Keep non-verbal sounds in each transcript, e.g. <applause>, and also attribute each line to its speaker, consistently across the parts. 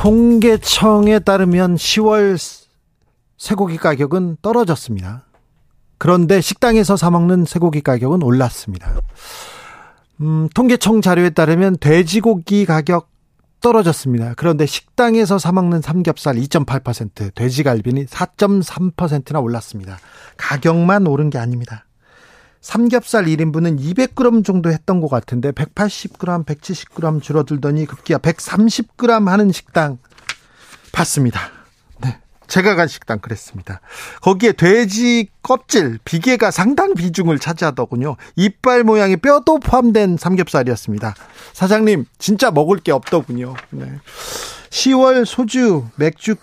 Speaker 1: 통계청에 따르면 10월 쇠고기 가격은 떨어졌습니다. 그런데 식당에서 사 먹는 쇠고기 가격은 올랐습니다. 음, 통계청 자료에 따르면 돼지고기 가격 떨어졌습니다. 그런데 식당에서 사 먹는 삼겹살 2.8%, 돼지갈비는 4.3%나 올랐습니다. 가격만 오른 게 아닙니다. 삼겹살 1인분은 200g 정도 했던 것 같은데 180g, 170g 줄어들더니 급기야 130g 하는 식당 봤습니다. 네. 제가 간 식당 그랬습니다. 거기에 돼지 껍질, 비계가 상당 비중을 차지하더군요. 이빨 모양의 뼈도 포함된 삼겹살이었습니다. 사장님, 진짜 먹을 게 없더군요. 네. 10월 소주, 맥주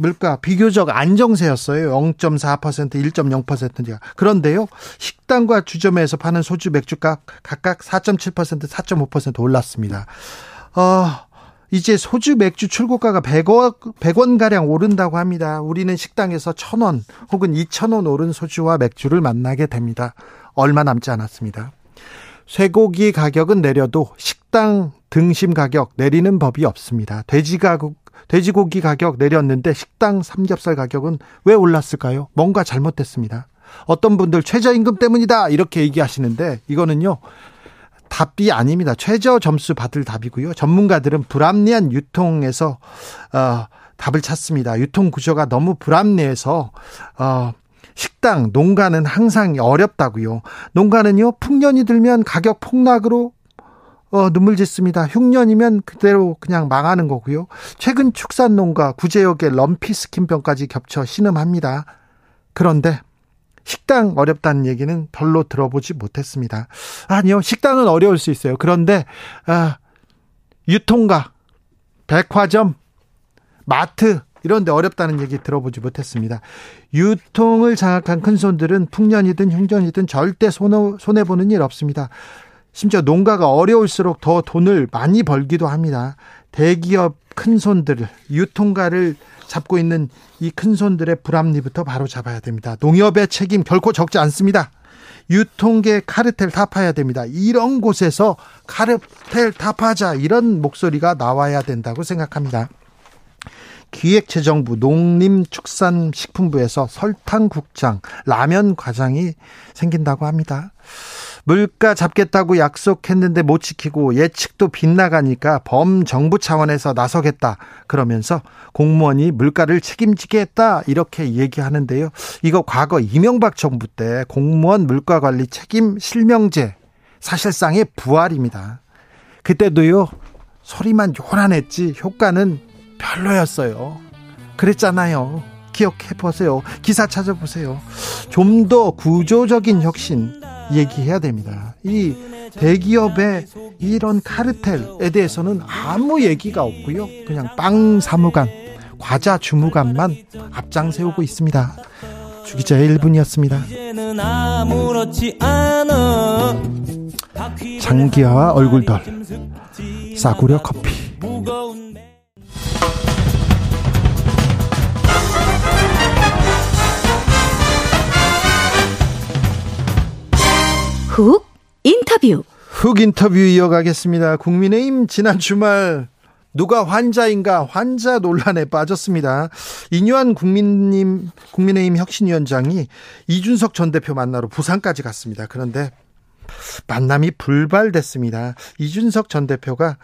Speaker 1: 물가 비교적 안정세였어요. 0.4%, 1.0%가. 그런데요. 식당과 주점에서 파는 소주 맥주가 각각 4.7%, 4.5% 올랐습니다. 어, 이제 소주 맥주 출고가가 100원, 100원 가량 오른다고 합니다. 우리는 식당에서 1000원 혹은 2000원 오른 소주와 맥주를 만나게 됩니다. 얼마 남지 않았습니다. 쇠고기 가격은 내려도 식당 등심 가격 내리는 법이 없습니다. 돼지 가격 돼지고기 가격 내렸는데 식당 삼겹살 가격은 왜 올랐을까요? 뭔가 잘못됐습니다. 어떤 분들 최저임금 때문이다 이렇게 얘기하시는데 이거는요 답이 아닙니다. 최저 점수 받을 답이고요. 전문가들은 불합리한 유통에서 어, 답을 찾습니다. 유통 구조가 너무 불합리해서 어, 식당, 농가는 항상 어렵다고요. 농가는요 풍년이 들면 가격 폭락으로 어, 눈물 짓습니다. 흉년이면 그대로 그냥 망하는 거고요. 최근 축산농가 구제역의 럼피 스킨병까지 겹쳐 신음합니다. 그런데 식당 어렵다는 얘기는 별로 들어보지 못했습니다. 아니요, 식당은 어려울 수 있어요. 그런데 아, 유통가, 백화점, 마트 이런 데 어렵다는 얘기 들어보지 못했습니다. 유통을 장악한 큰 손들은 풍년이든 흉년이든 절대 손해 보는 일 없습니다. 심지어 농가가 어려울수록 더 돈을 많이 벌기도 합니다. 대기업 큰 손들, 유통가를 잡고 있는 이 큰 손들의 불합리부터 바로 잡아야 됩니다. 농협의 책임 결코 적지 않습니다. 유통계 카르텔 타파해야 됩니다. 이런 곳에서 카르텔 타파하자 이런 목소리가 나와야 된다고 생각합니다. 기획재정부 농림축산식품부에서 설탕국장, 라면 과장이 생긴다고 합니다. 물가 잡겠다고 약속했는데 못 지키고 예측도 빗나가니까 범정부 차원에서 나서겠다. 그러면서 공무원이 물가를 책임지게 했다. 이렇게 얘기하는데요. 이거 과거 이명박 정부 때 공무원 물가 관리 책임 실명제 사실상의 부활입니다. 그때도요. 소리만 요란했지 효과는 별로였어요. 그랬잖아요. 기억해 보세요. 기사 찾아보세요. 좀 더 구조적인 혁신 얘기해야 됩니다. 이 대기업의 이런 카르텔에 대해서는 아무 얘기가 없고요. 그냥 빵 사무관, 과자 주무관만 앞장 세우고 있습니다. 주기자의 1분이었습니다. 장기하와 얼굴덜 싸구려 커피
Speaker 2: 훅 인터뷰.
Speaker 1: 훅 인터뷰 이어가겠습니다. 국민의힘 지난 주말 누가 환자인가 환자 논란에 빠졌습니다. 이뉴한 국민님 국민의힘 혁신위원장이 이준석 전 대표 만나러 부산까지 갔습니다. 그런데 만남이 불발됐습니다. 이준석 전 대표가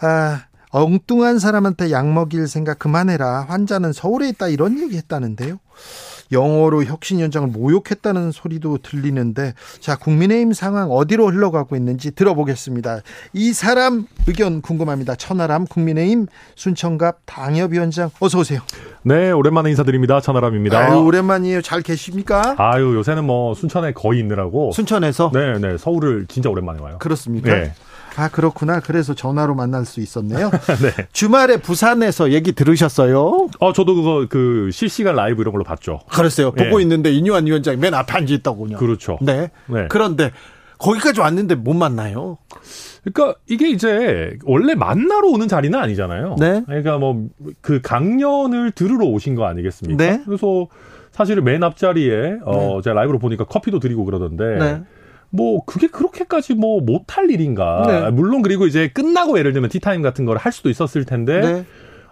Speaker 1: 아 엉뚱한 사람한테 약 먹일 생각 그만해라. 환자는 서울에 있다 이런 얘기 했다는데요. 영어로 혁신위원장을 모욕했다는 소리도 들리는데 자 국민의힘 상황 어디로 흘러가고 있는지 들어보겠습니다. 이 사람 의견 궁금합니다. 천하람 국민의힘 순천갑 당협위원장 어서 오세요.
Speaker 3: 네, 오랜만에 인사드립니다. 천하람입니다.
Speaker 1: 아유, 오랜만이에요. 잘 계십니까?
Speaker 3: 아유, 요새는 뭐 순천에 거의 있느라고.
Speaker 1: 순천에서?
Speaker 3: 네, 네. 서울을 진짜 오랜만에 와요.
Speaker 1: 그렇습니까?
Speaker 3: 네.
Speaker 1: 아, 그렇구나. 그래서 전화로 만날 수 있었네요. <laughs> 네. 주말에 부산에서 얘기 들으셨어요?
Speaker 3: 어, 저도 그거 그 실시간 라이브 이런 걸로 봤죠.
Speaker 1: 그랬어요. 보고 네. 있는데 이뉴한 위원장이 맨 앞에 앉아 있다군요.
Speaker 3: 그렇죠.
Speaker 1: 네. 네. 그런데 거기까지 왔는데 못 만나요.
Speaker 3: 그러니까 이게 이제 원래 만나러 오는 자리는 아니잖아요. 네. 그러니까 뭐 그 강연을 들으러 오신 거 아니겠습니까? 네. 그래서 사실은 맨 앞자리에 어 네. 제가 라이브로 보니까 커피도 드리고 그러던데 네. 뭐 그게 그렇게까지 뭐 못할 일인가? 네. 물론 그리고 이제 끝나고 예를 들면 티타임 같은 걸 할 수도 있었을 텐데 네.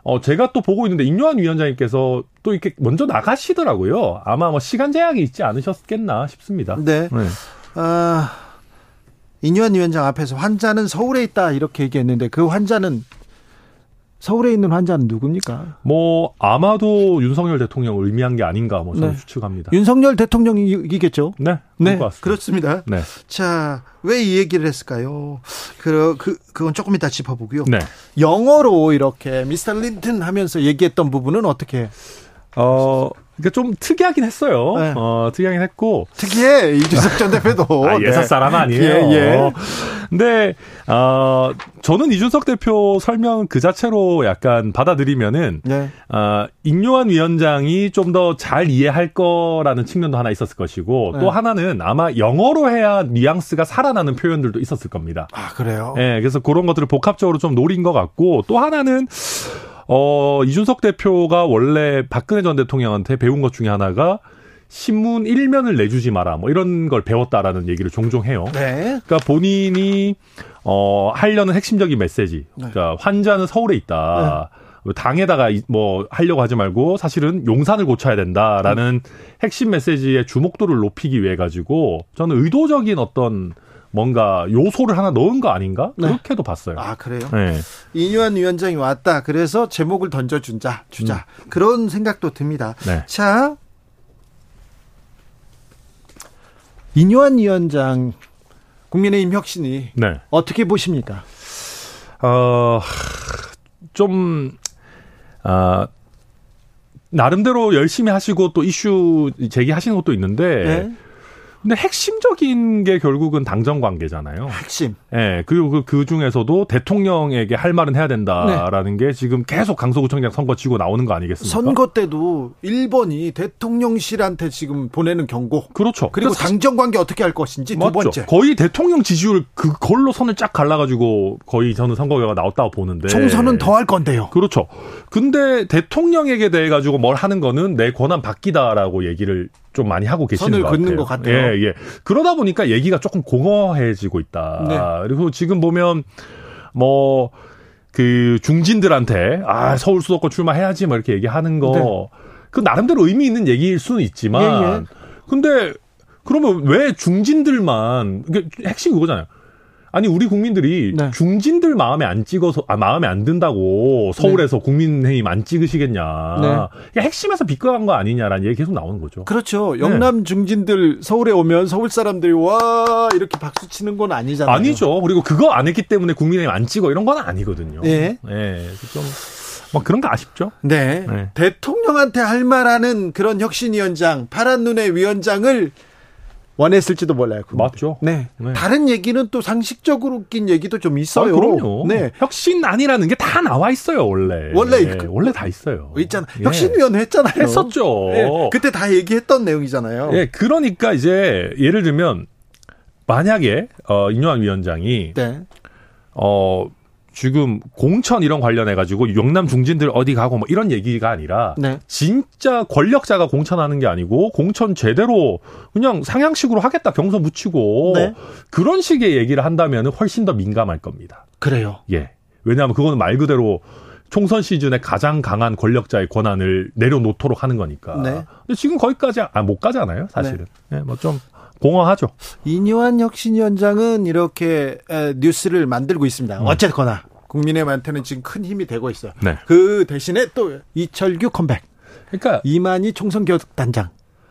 Speaker 3: 어 제가 또 보고 있는데 임요한 위원장님께서 또 이렇게 먼저 나가시더라고요. 아마 뭐 시간 제약이 있지 않으셨겠나 싶습니다.
Speaker 1: 네. 네. 아 이뇨한 위원장 앞에서 환자는 서울에 있다 이렇게 얘기했는데 그 환자는 서울에 있는 환자는 누굽니까?
Speaker 3: 뭐 아마도 윤석열 대통령을 의미한 게 아닌가 뭐 저는 네. 추측합니다.
Speaker 1: 윤석열 대통령이겠죠?
Speaker 3: 네,
Speaker 1: 네, 그렇습니다. 네. 자, 왜 이 얘기를 했을까요? 그, 그 그건 조금 이따 짚어보고요. 네. 영어로 이렇게 미스터 린튼 하면서 얘기했던 부분은 어떻게?
Speaker 3: 어, 그러니까 좀 특이하긴 했어요. 네. 어, 특이하긴 했고.
Speaker 1: 특이해. 이준석 전 대표도. <laughs>
Speaker 3: 아, 예사 네. 사람 아니에요. 예, 예. 근데, 어, 저는 이준석 대표 설명 그 자체로 약간 받아들이면은, 네. 어, 인요한 위원장이 좀 더 잘 이해할 거라는 측면도 하나 있었을 것이고, 네. 또 하나는 아마 영어로 해야 뉘앙스가 살아나는 표현들도 있었을 겁니다.
Speaker 1: 아, 그래요?
Speaker 3: 예, 네, 그래서 그런 것들을 복합적으로 좀 노린 것 같고, 또 하나는, 어, 이준석 대표가 원래 박근혜 전 대통령한테 배운 것 중에 하나가 신문 일면을 내주지 마라. 뭐 이런 걸 배웠다라는 얘기를 종종 해요. 네. 그러니까 본인이 어 하려는 핵심적인 메시지. 네. 그러니까 환자는 서울에 있다. 네. 당에다가 뭐 하려고 하지 말고 사실은 용산을 고쳐야 된다라는 음. 핵심 메시지의 주목도를 높이기 위해 가지고 저는 의도적인 어떤 뭔가 요소를 하나 넣은 거 아닌가? 네. 그렇게도 봤어요.
Speaker 1: 아, 그래요? 네. 이유한 위원장이 왔다. 그래서 제목을 던져준 자, 주자. 음. 그런 생각도 듭니다. 네. 자. 이뇨한 위원장 국민의힘 혁신이 네. 어떻게 보십니까?
Speaker 3: 어, 좀, 아, 나름대로 열심히 하시고 또 이슈 제기하시는 것도 있는데, 네. 근데 핵심적인 게 결국은 당정 관계잖아요.
Speaker 1: 핵심.
Speaker 3: 예. 네, 그리고 그, 그 중에서도 대통령에게 할 말은 해야 된다라는 네. 게 지금 계속 강서구청장 선거 치고 나오는 거 아니겠습니까?
Speaker 1: 선거 때도 1번이 대통령실한테 지금 보내는 경고.
Speaker 3: 그렇죠.
Speaker 1: 그리고 당정 관계 어떻게 할 것인지 두 맞죠. 번째.
Speaker 3: 거의 대통령 지지율 그걸로 선을 쫙 갈라가지고 거의 저는 선거 결과 나왔다고 보는데.
Speaker 1: 총선은 더 할 건데요.
Speaker 3: 그렇죠. 근데 대통령에게 대해 가지고 뭘 하는 거는 내 권한 바뀌다라고 얘기를 좀 많이 하고 계시는 것 같아요.
Speaker 1: 것 같아요.
Speaker 3: 예, 예. 그러다 보니까 얘기가 조금 공허해지고 있다. 네. 그리고 지금 보면 뭐 그 중진들한테 아 서울 수도권 출마해야지 뭐 이렇게 얘기하는 거. 네. 그 나름대로 의미 있는 얘기일 수는 있지만, 예, 예. 근데 그러면 왜 중진들만 핵심 그거잖아요. 아니 우리 국민들이 네. 중진들 마음에 안 찍어서 아 마음에 안 든다고 서울에서 네. 국민의힘 안 찍으시겠냐. 네. 핵심에서 비껴간 거 아니냐라는 얘기 계속 나오는 거죠.
Speaker 1: 그렇죠. 네. 영남 중진들 서울에 오면 서울 사람들이 와 이렇게 박수 치는 건 아니잖아요.
Speaker 3: 아니죠. 그리고 그거 안 했기 때문에 국민의힘 안 찍어 이런 건 아니거든요. 네. 네. 좀. 뭐 그런 거 아쉽죠?
Speaker 1: 네. 네. 대통령한테 할 말하는 그런 혁신위원장, 파란 눈의 위원장을 원했을지도 몰라요.
Speaker 3: 그분들. 맞죠.
Speaker 1: 네. 네. 다른 얘기는 또 상식적으로 낀 얘기도 좀 있어요.
Speaker 3: 아, 그럼요. 네. 혁신 아니라는 게 다 나와 있어요, 원래.
Speaker 1: 원래 네.
Speaker 3: 그, 원래 다 있어요.
Speaker 1: 있잖아. 예. 혁신위원회 했잖아요.
Speaker 3: 했었죠. 네.
Speaker 1: 그때 다 얘기했던 내용이잖아요.
Speaker 3: 예. 그러니까 이제 예를 들면 만약에 어 인요한 위원장이 네. 어 지금 공천 이런 관련해 가지고 영남 중진들 어디 가고 뭐 이런 얘기가 아니라 네. 진짜 권력자가 공천하는 게 아니고 공천 제대로 그냥 상향식으로 하겠다 경선 붙이고 네. 그런 식의 얘기를 한다면 훨씬 더 민감할 겁니다.
Speaker 1: 그래요.
Speaker 3: 예. 왜냐하면 그거는 말 그대로 총선 시즌에 가장 강한 권력자의 권한을 내려놓도록 하는 거니까. 네. 근데 지금 거기까지 아, 못 가잖아요, 사실은. 네. 네, 뭐좀 공허하죠.
Speaker 1: 이뇨한 혁신위원장은 이렇게 뉴스를 만들고 있습니다. 음. 어쨌거나 국민의한테는 지금 큰 힘이 되고 있어요. 네. 그 대신에 또 이철규 컴백. 그러니까 이만희 총선 교단장.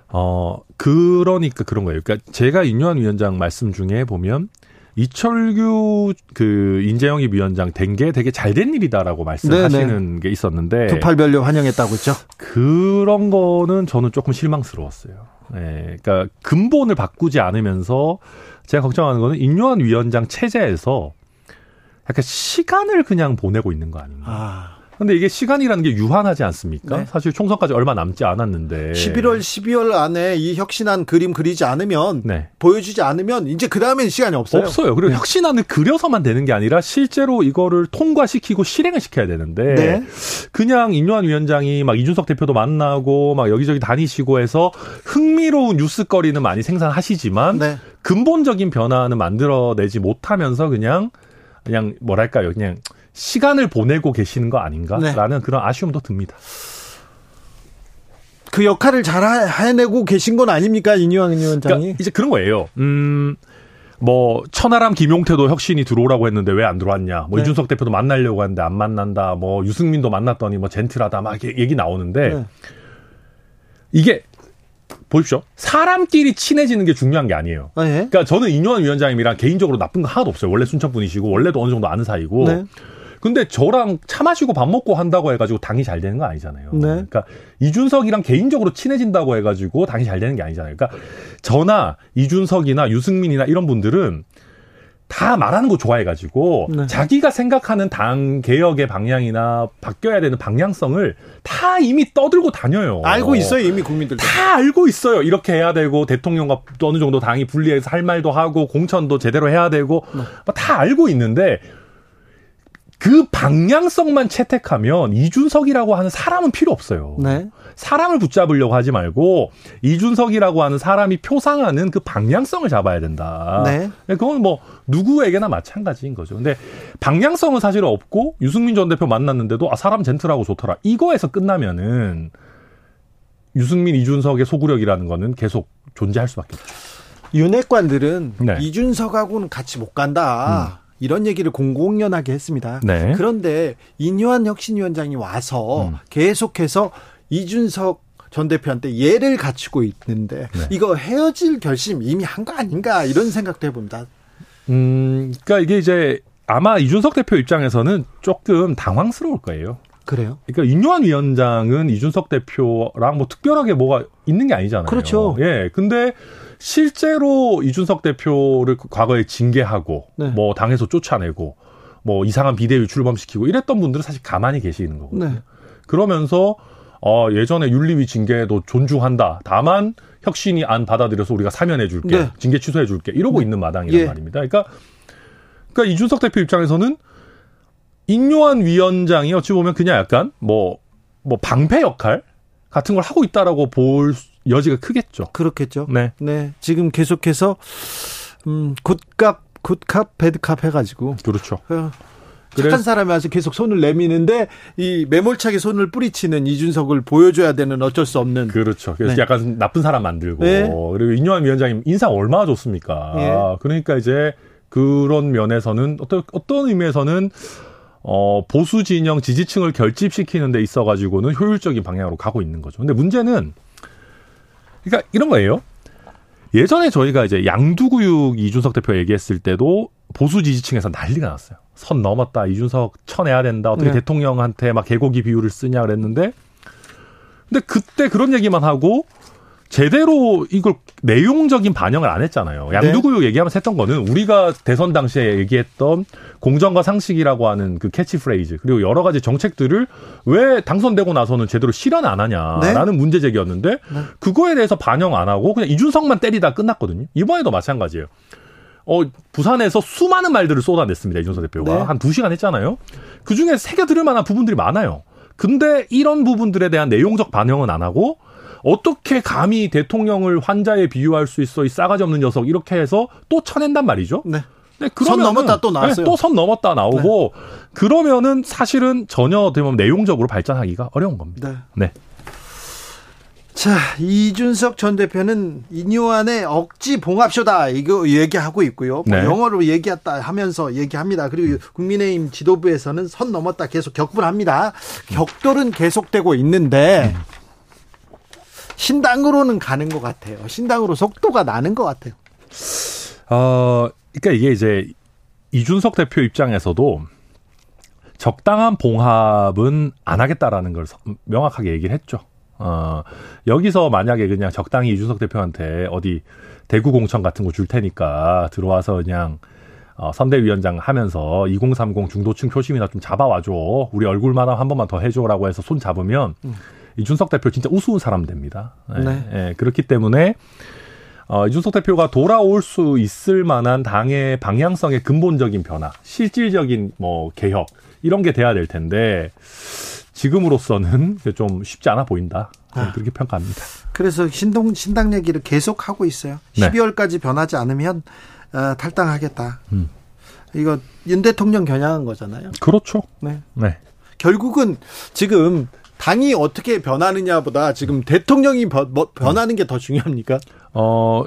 Speaker 3: 어 그러니까 그런 거예요. 그러니까 제가 인요한 위원장 말씀 중에 보면 이철규 그 인재영입 위원장 된 게 되게 잘 된 일이다라고 말씀하시는 네네. 게 있었는데
Speaker 1: 두팔별로 환영했다고 했죠.
Speaker 3: 그런 거는 저는 조금 실망스러웠어요. 예. 그러니까 근본을 바꾸지 않으면서 제가 걱정하는 거는 인요한 위원장 체제에서 약간 시간을 그냥 보내고 있는 거 아닌가. 아. 근데 이게 시간이라는 게 유한하지 않습니까? 네. 사실 총선까지 얼마 남지 않았는데.
Speaker 1: 11월, 12월 안에 이 혁신안 그림 그리지 않으면 네. 보여주지 않으면 이제 그 다음엔 시간이 없어요.
Speaker 3: 없어요. 그리고 네. 혁신안을 그려서만 되는 게 아니라 실제로 이거를 통과시키고 실행을 시켜야 되는데 네. 그냥 인요한 위원장이 막 이준석 대표도 만나고 막 여기저기 다니시고 해서 흥미로운 뉴스거리는 많이 생산하시지만 네. 근본적인 변화는 만들어내지 못하면서 그냥 그냥 뭐랄까요, 그냥 시간을 보내고 계시는 거 아닌가라는 네. 그런 아쉬움도 듭니다.
Speaker 1: 그 역할을 잘 해내고 계신 건 아닙니까 이뉴왕 위원장이? 그러니까
Speaker 3: 이제 그런 거예요. 음. 뭐 천하람 김용태도 혁신이 들어오라고 했는데 왜 안 들어왔냐. 뭐 네. 이준석 대표도 만나려고 했는데 안 만난다. 뭐 유승민도 만났더니 뭐 젠틀하다. 막 얘기 나오는데 네. 이게 보십시오. 사람끼리 친해지는 게 중요한 게 아니에요. 아, 예? 그러니까 저는 이뇨한 위원장님이랑 개인적으로 나쁜 거 하나도 없어요. 원래 순천 분이시고 원래도 어느 정도 아는 사이고. 네. 근데 저랑 차 마시고 밥 먹고 한다고 해가지고 당이 잘 되는 거 아니잖아요. 네. 그러니까 이준석이랑 개인적으로 친해진다고 해가지고 당이 잘 되는 게 아니잖아요. 그러니까 저나 이준석이나 유승민이나 이런 분들은 다 말하는 거 좋아해가지고 네. 자기가 생각하는 당 개혁의 방향이나 바뀌어야 되는 방향성을 다 이미 떠들고 다녀요.
Speaker 1: 알고 있어요 이미 국민들
Speaker 3: 다 알고 있어요. 이렇게 해야 되고 대통령과 어느 정도 당이 분리해서 할 말도 하고 공천도 제대로 해야 되고 네. 다 알고 있는데 그 방향성만 채택하면 이준석이라고 하는 사람은 필요 없어요. 네. 사람을 붙잡으려고 하지 말고 이준석이라고 하는 사람이 표상하는 그 방향성을 잡아야 된다. 네. 그건 뭐 누구에게나 마찬가지인 거죠. 근데 방향성은 사실 없고 유승민 전 대표 만났는데도 아 사람 젠틀하고 좋더라. 이거에서 끝나면은 유승민 이준석의 소구력이라는 거는 계속 존재할 수밖에 없죠.
Speaker 1: 윤핵관들은 네. 이준석하고는 같이 못 간다. 음. 이런 얘기를 공공연하게 했습니다. 네. 그런데 인요한 혁신위원장이 와서 음. 계속해서 이준석 전 대표한테 예를 갖추고 있는데 네. 이거 헤어질 결심 이미 한 거 아닌가 이런 생각도 해봅니다.
Speaker 3: 음, 그러니까 이게 이제 아마 이준석 대표 입장에서는 조금 당황스러울 거예요.
Speaker 1: 그래요?
Speaker 3: 그러니까 윤요한 위원장은 이준석 대표랑 뭐 특별하게 뭐가 있는 게 아니잖아요.
Speaker 1: 그렇죠.
Speaker 3: 예. 근데 실제로 이준석 대표를 과거에 징계하고 네. 뭐 당에서 쫓아내고 뭐 이상한 비대위 출범시키고 이랬던 분들은 사실 가만히 계시는 거거든요. 네. 그러면서 어 예전에 윤리위 징계도 존중한다. 다만 혁신이 안 받아들여서 우리가 사면해 줄게. 네. 징계 취소해 줄게. 이러고 네. 있는 마당이란 예. 말입니다. 그러니까 그러니까 이준석 대표 입장에서는 인요한 위원장이 어찌 보면 그냥 약간 뭐뭐 뭐 방패 역할 같은 걸 하고 있다라고 볼 여지가 크겠죠.
Speaker 1: 그렇겠죠. 네. 네. 지금 계속해서 음, 굿값, 굿값, 배드값 해가지고.
Speaker 3: 그렇죠. 어,
Speaker 1: 착한 사람이 와서 계속 손을 내미는데 이 매몰차게 손을 뿌리치는 이준석을 보여줘야 되는 어쩔 수 없는.
Speaker 3: 그렇죠. 그래서 네. 약간 나쁜 사람 만들고 네. 그리고 인요한 위원장님 인상 얼마나 좋습니까? 네. 그러니까 이제 그런 면에서는 어떤 어떤 의미에서는 어 보수 진영 지지층을 결집시키는 데 있어 가지고는 효율적인 방향으로 가고 있는 거죠. 근데 문제는 그러니까 이런 거예요. 예전에 저희가 이제 양두구육 이준석 대표 얘기했을 때도 보수 지지층에서 난리가 났어요. 선 넘었다. 이준석 쳐내야 된다. 어떻게 네. 대통령한테 막 개고기 비율을 쓰냐 그랬는데 근데 그때 그런 얘기만 하고 제대로 이걸 내용적인 반영을 안 했잖아요. 네. 양두구육 네. 얘기하면서 했던 거는 우리가 대선 당시에 얘기했던 공정과 상식이라고 하는 그 캐치프레이즈 그리고 여러 가지 정책들을 왜 당선되고 나서는 제대로 실현 안 하냐라는 네. 문제 제기였는데 네. 그거에 대해서 반영 안 하고 그냥 이준석만 때리다 끝났거든요. 이번에도 마찬가지예요. 어, 부산에서 수많은 말들을 쏟아냈습니다. 이준석 대표가. 네. 한 두시간 했잖아요. 그 중에 새겨들을 만한 부분들이 많아요. 근데 이런 부분들에 대한 내용적 반영은 안 하고 어떻게 감히 대통령을 환자에 비유할 수 있어 이 싸가지 없는 녀석 이렇게 해서 또 쳐낸단 말이죠. 네.
Speaker 1: 네, 선 넘었다 또 나왔어요. 네,
Speaker 3: 또선 넘었다 나오고 네. 그러면은 사실은 전혀 되면 내용적으로 발전하기가 어려운 겁니다. 네. 네.
Speaker 1: 자, 이준석 전 대표는 인요한의 억지 봉합쇼다 이거 얘기하고 있고요. 뭐 네. 영어로 얘기했다 하면서 얘기합니다. 그리고 국민의힘 지도부에서는 선 넘었다 계속 격분합니다. 격돌은 계속되고 있는데 음. 신당으로는 가는 것 같아요. 신당으로 속도가 나는 것 같아요.
Speaker 3: 어, 그러니까 이게 이제 이준석 대표 입장에서도 적당한 봉합은 안 하겠다라는 걸 명확하게 얘기를 했죠. 어, 여기서 만약에 그냥 적당히 이준석 대표한테 어디 대구 공천 같은 거 줄 테니까 들어와서 그냥 어, 선대위원장 하면서 2030 중도층 표심이나 좀 잡아와줘. 우리 얼굴만 한 번만 더 해줘라고 해서 손 잡으면 음. 이준석 대표 진짜 우스운 사람 됩니다. 예, 네. 예, 그렇기 때문에 어, 이준석 대표가 돌아올 수 있을 만한 당의 방향성의 근본적인 변화, 실질적인 뭐 개혁 이런 게 돼야 될 텐데 지금으로서는 좀 쉽지 않아 보인다. 아. 그렇게 평가합니다.
Speaker 1: 그래서 신동 신당 얘기를 계속 하고 있어요. 네. 12월까지 변하지 않으면 어, 탈당하겠다. 음. 이거 윤 대통령 겨냥한 거잖아요.
Speaker 3: 그렇죠. 네. 네.
Speaker 1: 결국은 지금 당이 어떻게 변하느냐보다 지금 대통령이 뭐 변하는 게 더 중요합니까?
Speaker 3: 어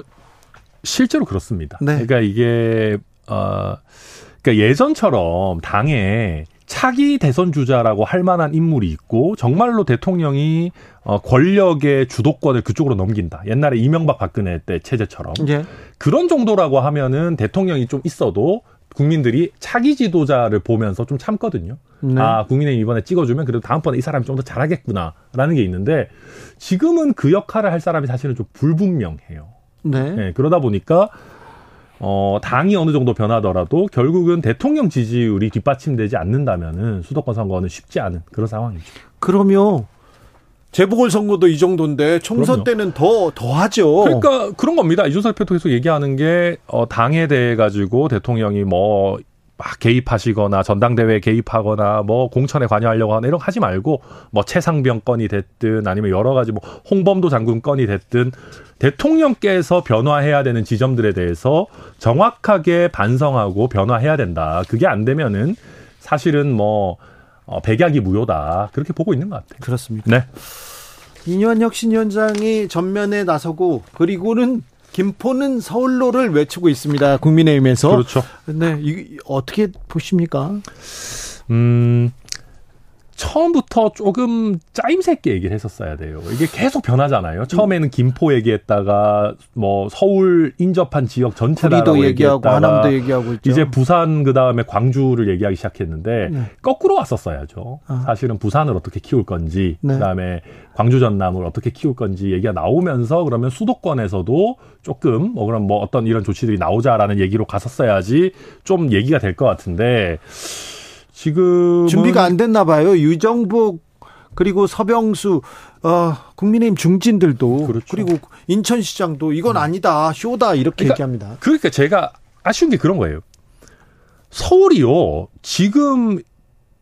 Speaker 3: 실제로 그렇습니다. 네. 그러니까 이게 어 그러니까 예전처럼 당에 차기 대선 주자라고 할 만한 인물이 있고 정말로 대통령이 어 권력의 주도권을 그쪽으로 넘긴다. 옛날에 이명박 박근혜 때 체제처럼 예. 그런 정도라고 하면은 대통령이 좀 있어도 국민들이 차기 지도자를 보면서 좀 참거든요. 네. 아, 국민의힘 이번에 찍어주면 그래도 다음번에 이 사람이 좀 더 잘하겠구나라는 게 있는데 지금은 그 역할을 할 사람이 사실은 좀 불분명해요. 네. 네 그러다 보니까 어, 당이 어느 정도 변하더라도 결국은 대통령 지지율이 뒷받침되지 않는다면은 수도권 선거는 쉽지 않은 그런 상황이죠.
Speaker 1: 그러면 재보궐 선거도 이 정도인데 총선 그럼요. 때는 더, 더 하죠.
Speaker 3: 그러니까 그런 겁니다. 이준석 대표 계속 얘기하는 게, 어, 당에 대해 가지고 대통령이 뭐, 막 개입하시거나 전당대회에 개입하거나 뭐 공천에 관여하려고 하나 이런 거 하지 말고 뭐 최상병 건이 됐든 아니면 여러 가지 뭐 홍범도 장군 건이 됐든 대통령께서 변화해야 되는 지점들에 대해서 정확하게 반성하고 변화해야 된다. 그게 안 되면은 사실은 뭐 어, 백약이 무효다. 그렇게 보고 있는 것 같아요.
Speaker 1: 그렇습니다. 네. 이뇨한 혁신위원장이 전면에 나서고 그리고는 김포는 서울로를 외치고 있습니다. 국민의힘에서.
Speaker 3: 그렇죠.
Speaker 1: 네, 이 어떻게 보십니까?
Speaker 3: 음. 처음부터 조금 짜임새 있게 얘기를 했었어야 돼요. 이게 계속 변하잖아요. 처음에는 김포 얘기했다가 뭐 서울 인접한 지역 전체라고 얘기하고
Speaker 1: 하남도 얘기하고 있죠.
Speaker 3: 이제 부산 그다음에 광주를 얘기하기 시작했는데 네. 거꾸로 왔었어야죠. 아. 사실은 부산을 어떻게 키울 건지 네. 그다음에 광주 전남을 어떻게 키울 건지 얘기가 나오면서 그러면 수도권에서도 조금 뭐 그럼 뭐 어떤 이런 조치들이 나오자라는 얘기로 갔었어야지 좀 얘기가 될 것 같은데 지금
Speaker 1: 준비가 안 됐나 봐요. 유정복 그리고 서병수 어, 국민의힘 중진들도 그렇죠. 그리고 인천시장도 이건 음. 아니다 쇼다 이렇게
Speaker 3: 그러니까,
Speaker 1: 얘기합니다.
Speaker 3: 그러니까 제가 아쉬운 게 그런 거예요. 서울이요 지금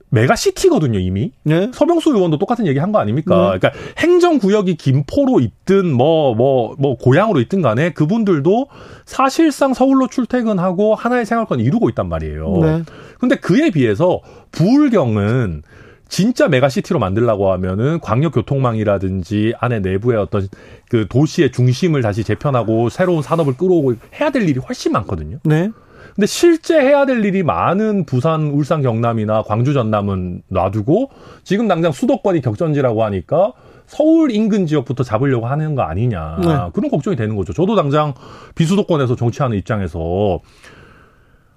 Speaker 3: 메가시티거든요, 이미. 네? 서병수 의원도 똑같은 얘기 한 거 아닙니까? 네. 그러니까 행정구역이 김포로 있든 뭐, 뭐, 뭐, 고향으로 있든 간에 그분들도 사실상 서울로 출퇴근하고 하나의 생활권을 이루고 있단 말이에요. 네. 근데 그에 비해서 부울경은 진짜 메가시티로 만들라고 하면은 광역교통망이라든지 안에 내부의 어떤 그 도시의 중심을 다시 재편하고 새로운 산업을 끌어오고 해야 될 일이 훨씬 많거든요. 네. 근데 실제 해야 될 일이 많은 부산, 울산, 경남이나 광주, 전남은 놔두고 지금 당장 수도권이 격전지라고 하니까 서울 인근 지역부터 잡으려고 하는 거 아니냐. 네. 그런 걱정이 되는 거죠. 저도 당장 비수도권에서 정치하는 입장에서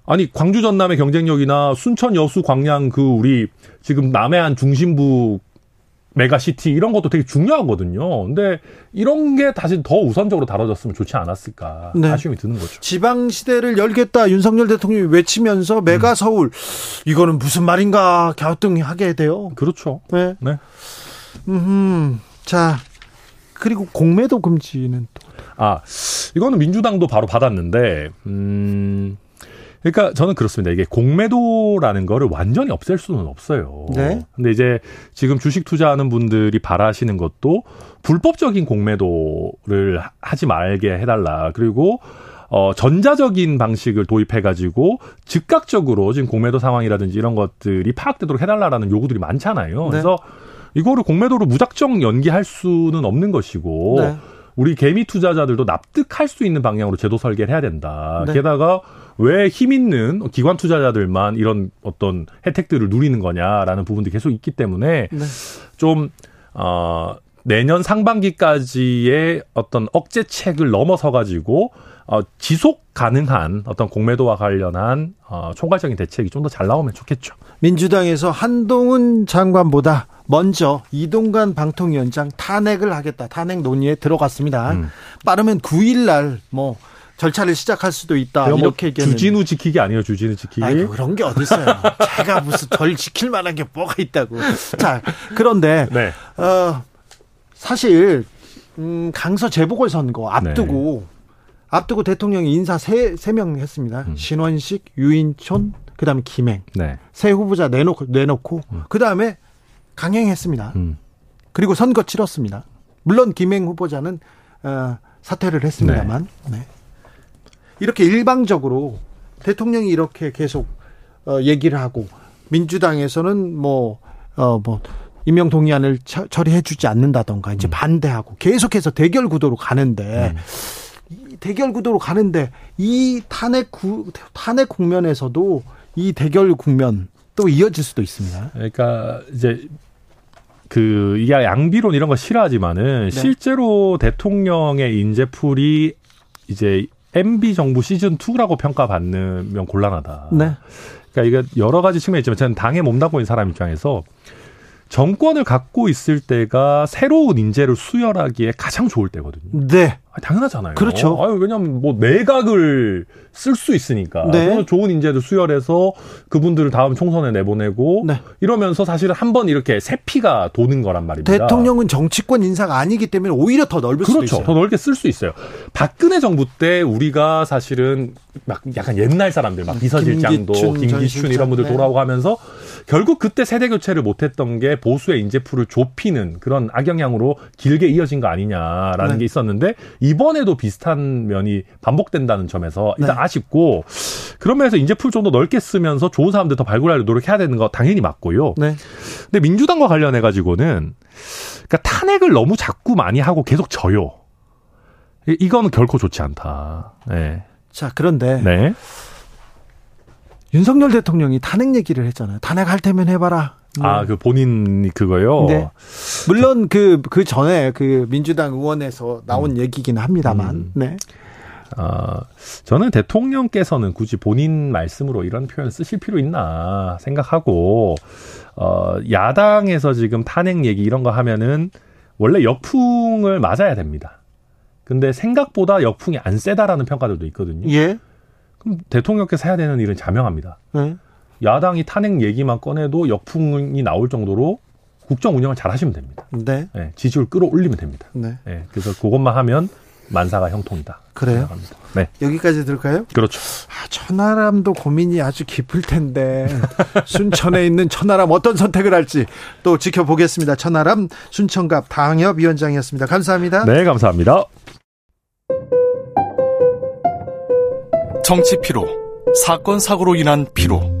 Speaker 3: 아니 광주 전남의 경쟁력이나 순천 여수 광양 그 우리 지금 남해안 중심부 메가시티 이런 것도 되게 중요하거든요. 근데 이런 게 다시 더 우선적으로 다뤄졌으면 좋지 않았을까 네. 아쉬움이 드는 거죠.
Speaker 1: 지방 시대를 열겠다 윤석열 대통령이 외치면서 메가 음. 서울 음. 이거는 무슨 말인가 갸우뚱하게 돼요.
Speaker 3: 그렇죠. 네. 네.
Speaker 1: 음. 자 그리고 공매도 금지는 또.
Speaker 3: 아 이거는 민주당도 바로 받았는데 음. 그러니까 저는 그렇습니다. 이게 공매도라는 거를 완전히 없앨 수는 없어요. 네. 근데 이제 지금 주식 투자하는 분들이 바라시는 것도 불법적인 공매도를 하지 말게 해달라. 그리고 어, 전자적인 방식을 도입해가지고 즉각적으로 지금 공매도 상황이라든지 이런 것들이 파악되도록 해달라라는 요구들이 많잖아요. 네. 그래서 이거를 공매도로 무작정 연기할 수는 없는 것이고 네. 우리 개미 투자자들도 납득할 수 있는 방향으로 제도 설계를 해야 된다. 네. 게다가 왜 힘 있는 기관 투자자들만 이런 어떤 혜택들을 누리는 거냐라는 부분도 계속 있기 때문에 네. 좀 어. 내년 상반기까지의 어떤 억제책을 넘어서 가지고 어, 지속 가능한 어떤 공매도와 관련한 어, 총괄적인 대책이 좀 더 잘 나오면 좋겠죠.
Speaker 1: 민주당에서 한동훈 장관보다 먼저 이동관 방통위원장 탄핵을 하겠다. 탄핵 논의에 들어갔습니다. 음. 빠르면 9일 날뭐 절차를 시작할 수도 있다.
Speaker 3: 뭐
Speaker 1: 이렇게
Speaker 3: 얘기하는. 주진우 지키기 아니에요, 주진우 지키기.
Speaker 1: 아이, 그런 게 어딨어요. <laughs> 제가 무슨 절 지킬 만한 게 뭐가 있다고. 자, 그런데, 네. 어, 사실, 음, 강서 재보궐 선거 앞두고, 네. 앞두고 대통령이 인사 세, 세명 했습니다. 음. 신원식, 유인촌, 그 다음에 김행. 네. 세 후보자 내놓고, 내놓고, 음. 그 다음에 강행했습니다. 음. 그리고 선거 치렀습니다. 물론 김행 후보자는, 어, 사퇴를 했습니다만, 네. 네. 이렇게 일방적으로 대통령이 이렇게 계속 어, 얘기를 하고 민주당에서는 뭐 어, 뭐, 임명 동의안을 처, 처리해주지 않는다던가 이제 음. 반대하고 계속해서 대결 구도로 가는데 음. 대결 구도로 가는데 이 탄핵 구, 탄핵 국면에서도 이 대결 국면 또 이어질 수도 있습니다.
Speaker 3: 그러니까 이제 그 이게 양비론 이런 거 싫어하지만은 네. 실제로 대통령의 인재풀이 이제 MB 정부 시즌 2라고 평가받으면 곤란하다. 네. 그러니까 이게 여러 가지 측면이 있지만 저는 당에 몸담고 있는 사람 입장에서 정권을 갖고 있을 때가 새로운 인재를 수혈하기에 가장 좋을 때거든요.
Speaker 1: 네.
Speaker 3: 아, 당연하잖아요.
Speaker 1: 그렇죠.
Speaker 3: 아유, 왜냐면 뭐 내각을 쓸 수 있으니까. 네. 좋은 인재를 수혈해서 그분들을 다음 총선에 내보내고 네. 이러면서 사실은 한 번 이렇게 새 피가 도는 거란 말입니다.
Speaker 1: 대통령은 정치권 인사가 아니기 때문에 오히려 더 넓을
Speaker 3: 그렇죠.
Speaker 1: 수도 있어요.
Speaker 3: 더 넓게 쓸 수 있어요. 박근혜 정부 때 우리가 사실은 막 약간 옛날 사람들 막 비서실장도 김기춘, 김기춘 이런 분들 네. 돌아오고 서 결국 그때 세대 교체를 못했던 게 보수의 인재풀을 좁히는 그런 악영향으로 길게 이어진 거 아니냐라는 네. 게 있었는데 이번에도 비슷한 면이 반복된다는 점에서 일단 네. 아쉽고 그런 면에서 인재풀 좀 더 넓게 쓰면서 좋은 사람들 더 발굴하려 노력해야 되는 거 당연히 맞고요. 네. 근데 민주당과 관련해 가지고는 그러니까 탄핵을 너무 자꾸 많이 하고 계속 져요. 이거는 결코 좋지 않다. 네.
Speaker 1: 자, 그런데 네. 윤석열 대통령이 탄핵 얘기를 했잖아요. 탄핵할 테면 해봐라.
Speaker 3: 뭐. 아, 그 본인 그거요? 네.
Speaker 1: 물론 그, 그 전에 그 민주당 의원에서 나온 음. 얘기긴 합니다만, 음. 네.
Speaker 3: 어, 저는 대통령께서는 굳이 본인 말씀으로 이런 표현 쓰실 필요 있나 생각하고, 어, 야당에서 지금 탄핵 얘기 이런 거 하면은 원래 역풍을 맞아야 됩니다. 근데 생각보다 역풍이 안 세다라는 평가들도 있거든요. 예. 그럼 대통령께서 해야 되는 일은 자명합니다. 네. 야당이 탄핵 얘기만 꺼내도 역풍이 나올 정도로 국정 운영을 잘 하시면 됩니다. 네. 네 지지율 끌어올리면 됩니다. 네. 네. 그래서 그것만 하면 만사가 형통이다.
Speaker 1: 그래요? 생각합니다. 네. 여기까지 들까요?
Speaker 3: 그렇죠.
Speaker 1: 아, 천하람도 고민이 아주 깊을 텐데 <laughs> 순천에 있는 천하람 어떤 선택을 할지 또 지켜보겠습니다. 천하람 순천갑 당협위원장이었습니다. 감사합니다.
Speaker 3: 네, 감사합니다.
Speaker 4: 정치 피로, 사건 사고로 인한 피로,